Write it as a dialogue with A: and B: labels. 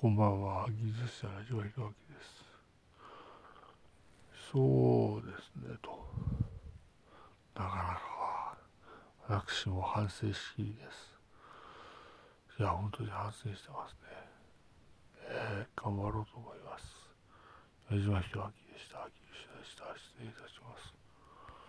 A: こんばんは、技術者の上弘明です。そうですね、と。なかなか、私も反省しきりです。いや、本当に反省してますね。えー、頑張ろうと思います。矢島弘明でした。でした。失礼いたします。